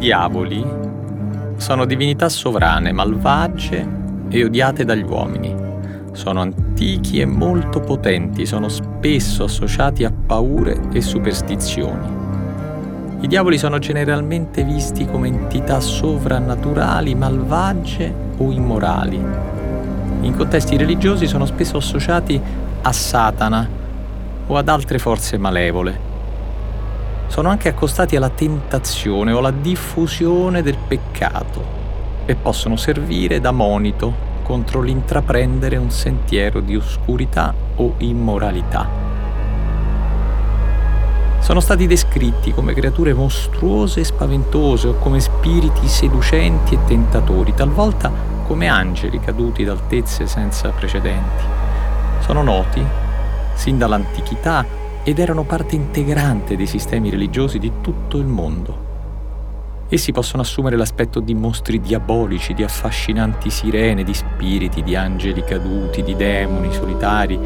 Diavoli sono divinità sovrane, malvagie e odiate dagli uomini. Sono antichi e molto potenti, sono spesso associati a paure e superstizioni. I diavoli sono generalmente visti come entità sovrannaturali, malvagie o immorali. In contesti religiosi sono spesso associati a Satana o ad altre forze malevole sono anche accostati alla tentazione o alla diffusione del peccato e possono servire da monito contro l'intraprendere un sentiero di oscurità o immoralità. Sono stati descritti come creature mostruose e spaventose o come spiriti seducenti e tentatori, talvolta come angeli caduti da altezze senza precedenti. Sono noti, sin dall'antichità, ed erano parte integrante dei sistemi religiosi di tutto il mondo. Essi possono assumere l'aspetto di mostri diabolici, di affascinanti sirene, di spiriti, di angeli caduti, di demoni solitari,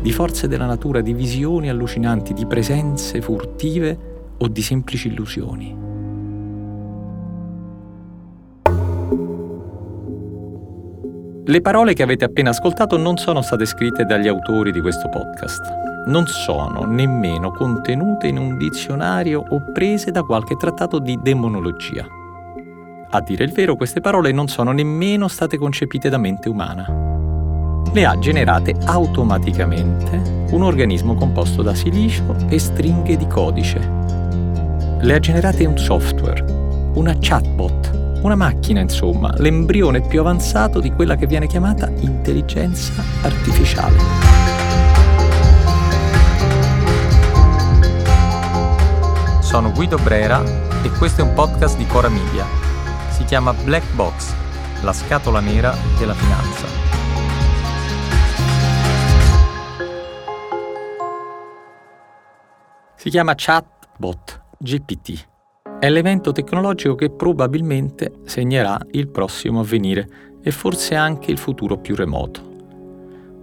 di forze della natura, di visioni allucinanti, di presenze furtive o di semplici illusioni. Le parole che avete appena ascoltato non sono state scritte dagli autori di questo podcast non sono nemmeno contenute in un dizionario o prese da qualche trattato di demonologia. A dire il vero, queste parole non sono nemmeno state concepite da mente umana. Le ha generate automaticamente un organismo composto da silicio e stringhe di codice. Le ha generate un software, una chatbot, una macchina insomma, l'embrione più avanzato di quella che viene chiamata intelligenza artificiale. Sono Guido Brera e questo è un podcast di Cora Media. Si chiama Black Box, la scatola nera della finanza. Si chiama Chatbot GPT. È l'evento tecnologico che probabilmente segnerà il prossimo avvenire e forse anche il futuro più remoto.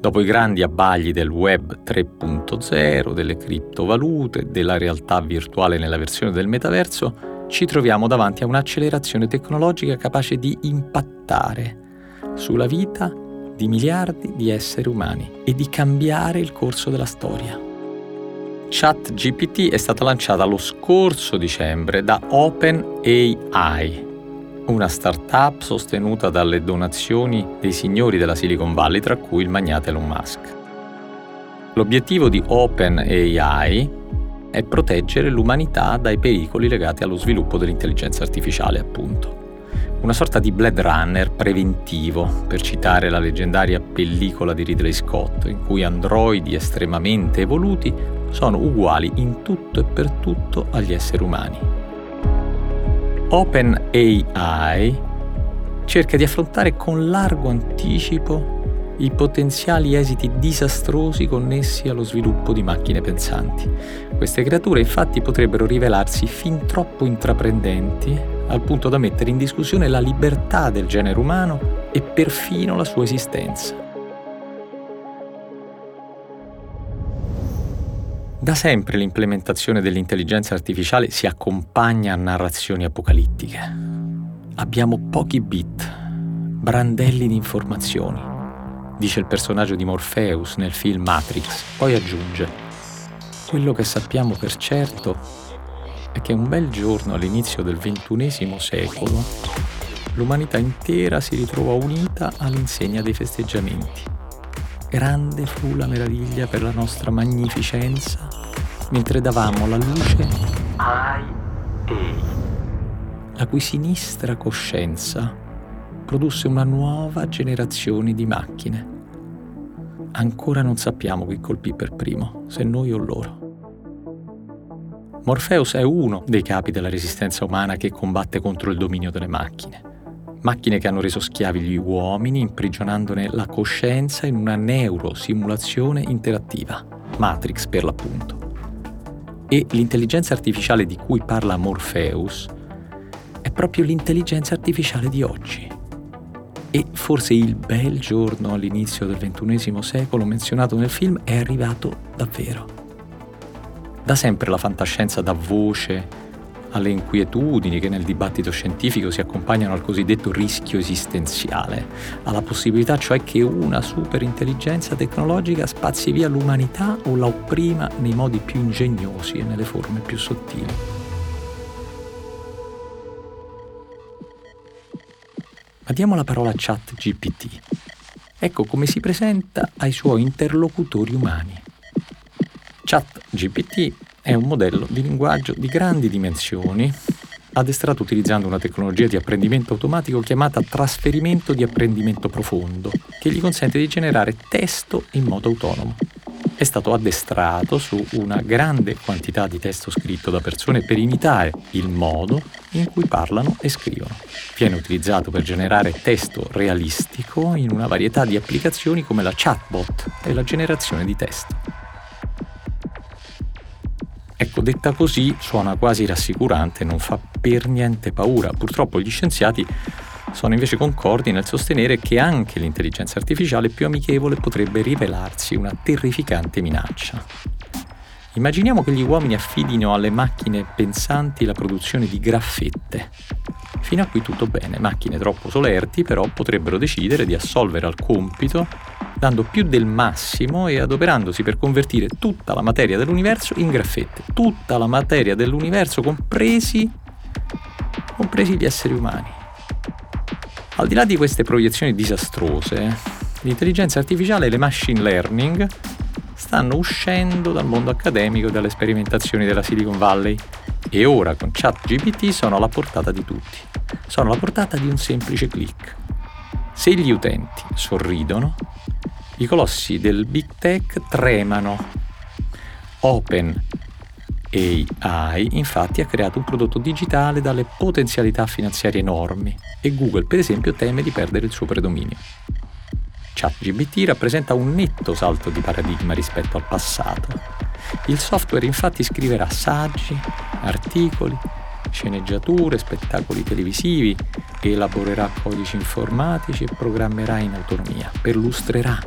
Dopo i grandi abbagli del web 3.0, delle criptovalute, della realtà virtuale nella versione del metaverso, ci troviamo davanti a un'accelerazione tecnologica capace di impattare sulla vita di miliardi di esseri umani e di cambiare il corso della storia. ChatGPT è stata lanciata lo scorso dicembre da OpenAI, una start-up sostenuta dalle donazioni dei signori della Silicon Valley, tra cui il magnate Elon Musk. L'obiettivo di OpenAI è proteggere l'umanità dai pericoli legati allo sviluppo dell'intelligenza artificiale, appunto. Una sorta di Blade Runner preventivo, per citare la leggendaria pellicola di Ridley Scott, in cui androidi estremamente evoluti sono uguali in tutto e per tutto agli esseri umani. OpenAI cerca di affrontare con largo anticipo i potenziali esiti disastrosi connessi allo sviluppo di macchine pensanti. Queste creature infatti potrebbero rivelarsi fin troppo intraprendenti al punto da mettere in discussione la libertà del genere umano e perfino la sua esistenza. Da sempre l'implementazione dell'intelligenza artificiale si accompagna a narrazioni apocalittiche. Abbiamo pochi bit, brandelli di informazioni, dice il personaggio di Morpheus nel film Matrix, poi aggiunge, quello che sappiamo per certo è che un bel giorno all'inizio del XXI secolo l'umanità intera si ritrovò unita all'insegna dei festeggiamenti Grande fu la meraviglia per la nostra magnificenza, mentre davamo la luce ai ei, la cui sinistra coscienza produsse una nuova generazione di macchine. Ancora non sappiamo chi colpì per primo, se noi o loro. Morpheus è uno dei capi della resistenza umana che combatte contro il dominio delle macchine macchine che hanno reso schiavi gli uomini imprigionandone la coscienza in una neurosimulazione interattiva, Matrix per l'appunto. E l'intelligenza artificiale di cui parla Morpheus è proprio l'intelligenza artificiale di oggi. E forse il bel giorno all'inizio del XXI secolo menzionato nel film è arrivato davvero. Da sempre la fantascienza dà voce alle inquietudini che nel dibattito scientifico si accompagnano al cosiddetto rischio esistenziale, alla possibilità cioè che una superintelligenza tecnologica spazi via l'umanità o la opprima nei modi più ingegnosi e nelle forme più sottili. Ma diamo la parola a chat GPT. Ecco come si presenta ai suoi interlocutori umani. Chat GPT è un modello di linguaggio di grandi dimensioni, addestrato utilizzando una tecnologia di apprendimento automatico chiamata trasferimento di apprendimento profondo, che gli consente di generare testo in modo autonomo. È stato addestrato su una grande quantità di testo scritto da persone per imitare il modo in cui parlano e scrivono. Viene utilizzato per generare testo realistico in una varietà di applicazioni come la chatbot e la generazione di testo. Ecco, detta così suona quasi rassicurante, non fa per niente paura. Purtroppo gli scienziati sono invece concordi nel sostenere che anche l'intelligenza artificiale più amichevole potrebbe rivelarsi una terrificante minaccia. Immaginiamo che gli uomini affidino alle macchine pensanti la produzione di graffette. Fino a qui tutto bene, macchine troppo solerti però potrebbero decidere di assolvere al compito dando più del massimo e adoperandosi per convertire tutta la materia dell'universo in graffette, tutta la materia dell'universo compresi, compresi gli esseri umani. Al di là di queste proiezioni disastrose, l'intelligenza artificiale e le machine learning stanno uscendo dal mondo accademico e dalle sperimentazioni della Silicon Valley e ora con ChatGPT sono alla portata di tutti. Sono alla portata di un semplice clic. Se gli utenti sorridono, i colossi del big tech tremano. Open AI infatti ha creato un prodotto digitale dalle potenzialità finanziarie enormi e Google per esempio teme di perdere il suo predominio. ChatGPT rappresenta un netto salto di paradigma rispetto al passato. Il software infatti scriverà saggi, articoli, sceneggiature, spettacoli televisivi, elaborerà codici informatici e programmerà in autonomia, perlustrerà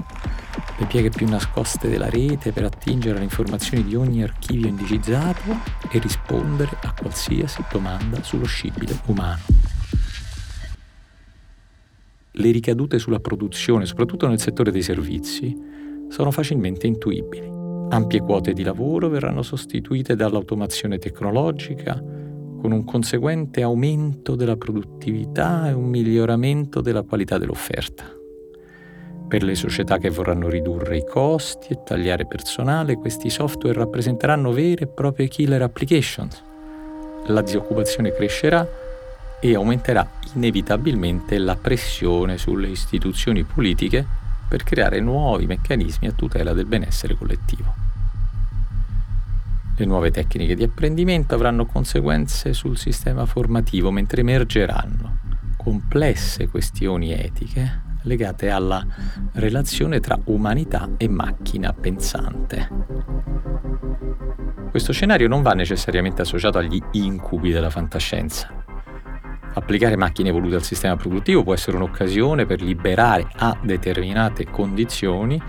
le pieghe più nascoste della rete per attingere alle informazioni di ogni archivio indicizzato e rispondere a qualsiasi domanda sullo scibile umano. Le ricadute sulla produzione, soprattutto nel settore dei servizi, sono facilmente intuibili. Ampie quote di lavoro verranno sostituite dall'automazione tecnologica, con un conseguente aumento della produttività e un miglioramento della qualità dell'offerta. Per le società che vorranno ridurre i costi e tagliare personale, questi software rappresenteranno vere e proprie killer applications. La disoccupazione crescerà e aumenterà inevitabilmente la pressione sulle istituzioni politiche per creare nuovi meccanismi a tutela del benessere collettivo. Le nuove tecniche di apprendimento avranno conseguenze sul sistema formativo mentre emergeranno complesse questioni etiche legate alla relazione tra umanità e macchina pensante. Questo scenario non va necessariamente associato agli incubi della fantascienza. Applicare macchine evolute al sistema produttivo può essere un'occasione per liberare a determinate condizioni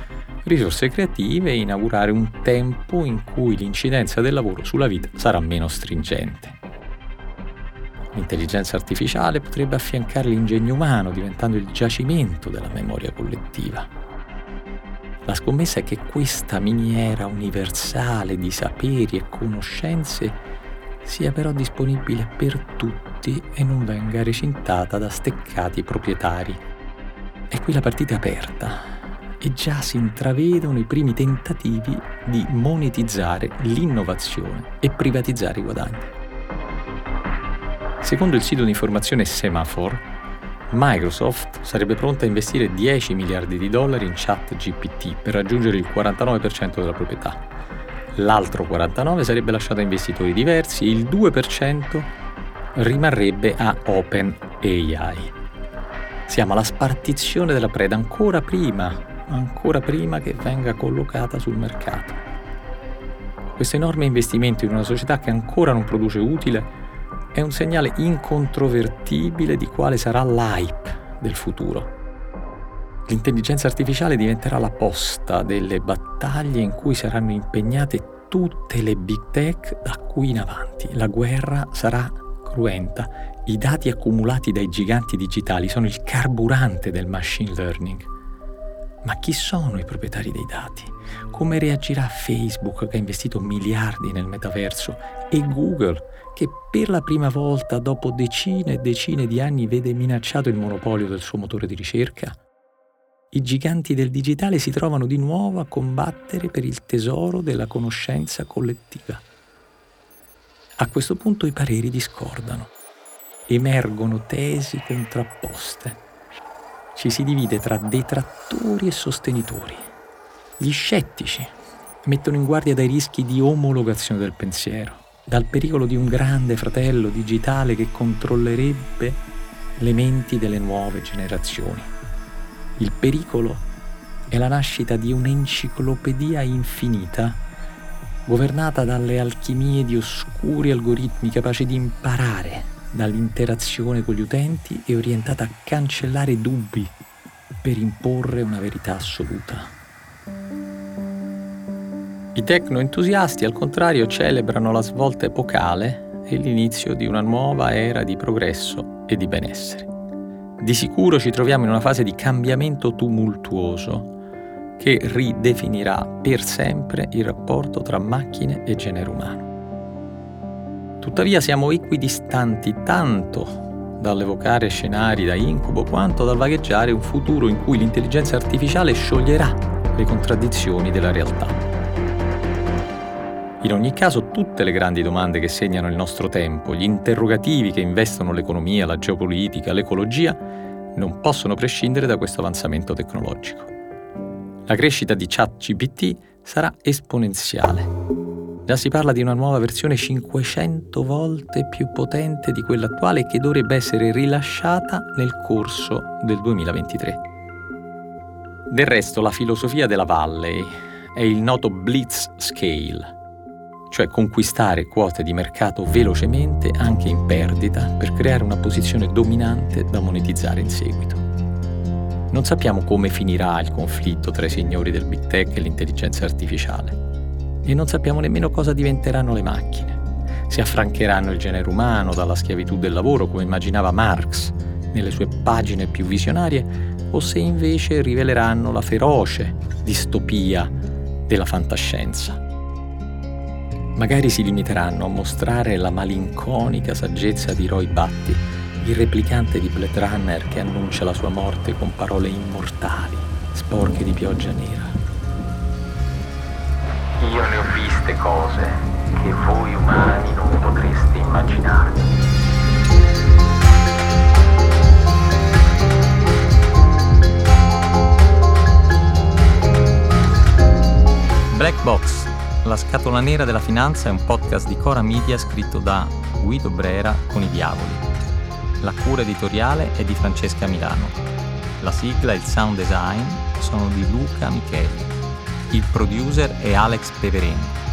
risorse creative e inaugurare un tempo in cui l'incidenza del lavoro sulla vita sarà meno stringente. L'intelligenza artificiale potrebbe affiancare l'ingegno umano diventando il giacimento della memoria collettiva. La scommessa è che questa miniera universale di saperi e conoscenze sia però disponibile per tutti e non venga recintata da steccati proprietari. E qui la partita è aperta e già si intravedono i primi tentativi di monetizzare l'innovazione e privatizzare i guadagni. Secondo il sito di informazione Semaphore, Microsoft sarebbe pronta a investire 10 miliardi di dollari in chat GPT per raggiungere il 49% della proprietà. L'altro 49% sarebbe lasciato a investitori diversi e il 2% rimarrebbe a OpenAI. Siamo alla spartizione della preda ancora prima ancora prima che venga collocata sul mercato. Questo enorme investimento in una società che ancora non produce utile è un segnale incontrovertibile di quale sarà l'hype del futuro. L'intelligenza artificiale diventerà la posta delle battaglie in cui saranno impegnate tutte le big tech da qui in avanti. La guerra sarà cruenta. I dati accumulati dai giganti digitali sono il carburante del machine learning. Ma chi sono i proprietari dei dati? Come reagirà Facebook che ha investito miliardi nel metaverso e Google che per la prima volta dopo decine e decine di anni vede minacciato il monopolio del suo motore di ricerca? I giganti del digitale si trovano di nuovo a combattere per il tesoro della conoscenza collettiva. A questo punto i pareri discordano, emergono tesi contrapposte ci si divide tra detrattori e sostenitori. Gli scettici mettono in guardia dai rischi di omologazione del pensiero, dal pericolo di un grande fratello digitale che controllerebbe le menti delle nuove generazioni. Il pericolo è la nascita di un'enciclopedia infinita, governata dalle alchimie di oscuri algoritmi capaci di imparare dall'interazione con gli utenti e orientata a cancellare dubbi per imporre una verità assoluta. I tecno-entusiasti, al contrario, celebrano la svolta epocale e l'inizio di una nuova era di progresso e di benessere. Di sicuro ci troviamo in una fase di cambiamento tumultuoso che ridefinirà per sempre il rapporto tra macchine e genere umano. Tuttavia siamo equidistanti tanto dall'evocare scenari da incubo quanto dal vagheggiare un futuro in cui l'intelligenza artificiale scioglierà le contraddizioni della realtà. In ogni caso, tutte le grandi domande che segnano il nostro tempo, gli interrogativi che investono l'economia, la geopolitica, l'ecologia, non possono prescindere da questo avanzamento tecnologico. La crescita di ChatGPT sarà esponenziale Già si parla di una nuova versione 500 volte più potente di quella attuale che dovrebbe essere rilasciata nel corso del 2023. Del resto la filosofia della Valley è il noto blitz scale, cioè conquistare quote di mercato velocemente anche in perdita per creare una posizione dominante da monetizzare in seguito. Non sappiamo come finirà il conflitto tra i signori del big tech e l'intelligenza artificiale e non sappiamo nemmeno cosa diventeranno le macchine. Se affrancheranno il genere umano dalla schiavitù del lavoro, come immaginava Marx nelle sue pagine più visionarie, o se invece riveleranno la feroce distopia della fantascienza. Magari si limiteranno a mostrare la malinconica saggezza di Roy Batty, il replicante di Blade Runner che annuncia la sua morte con parole immortali, sporche di pioggia nera. Io ne ho viste cose che voi umani non potreste immaginare. Black Box, la scatola nera della finanza è un podcast di Cora Media scritto da Guido Brera con i diavoli. La cura editoriale è di Francesca Milano. La sigla e il sound design sono di Luca Micheli. Il producer è Alex Peverini.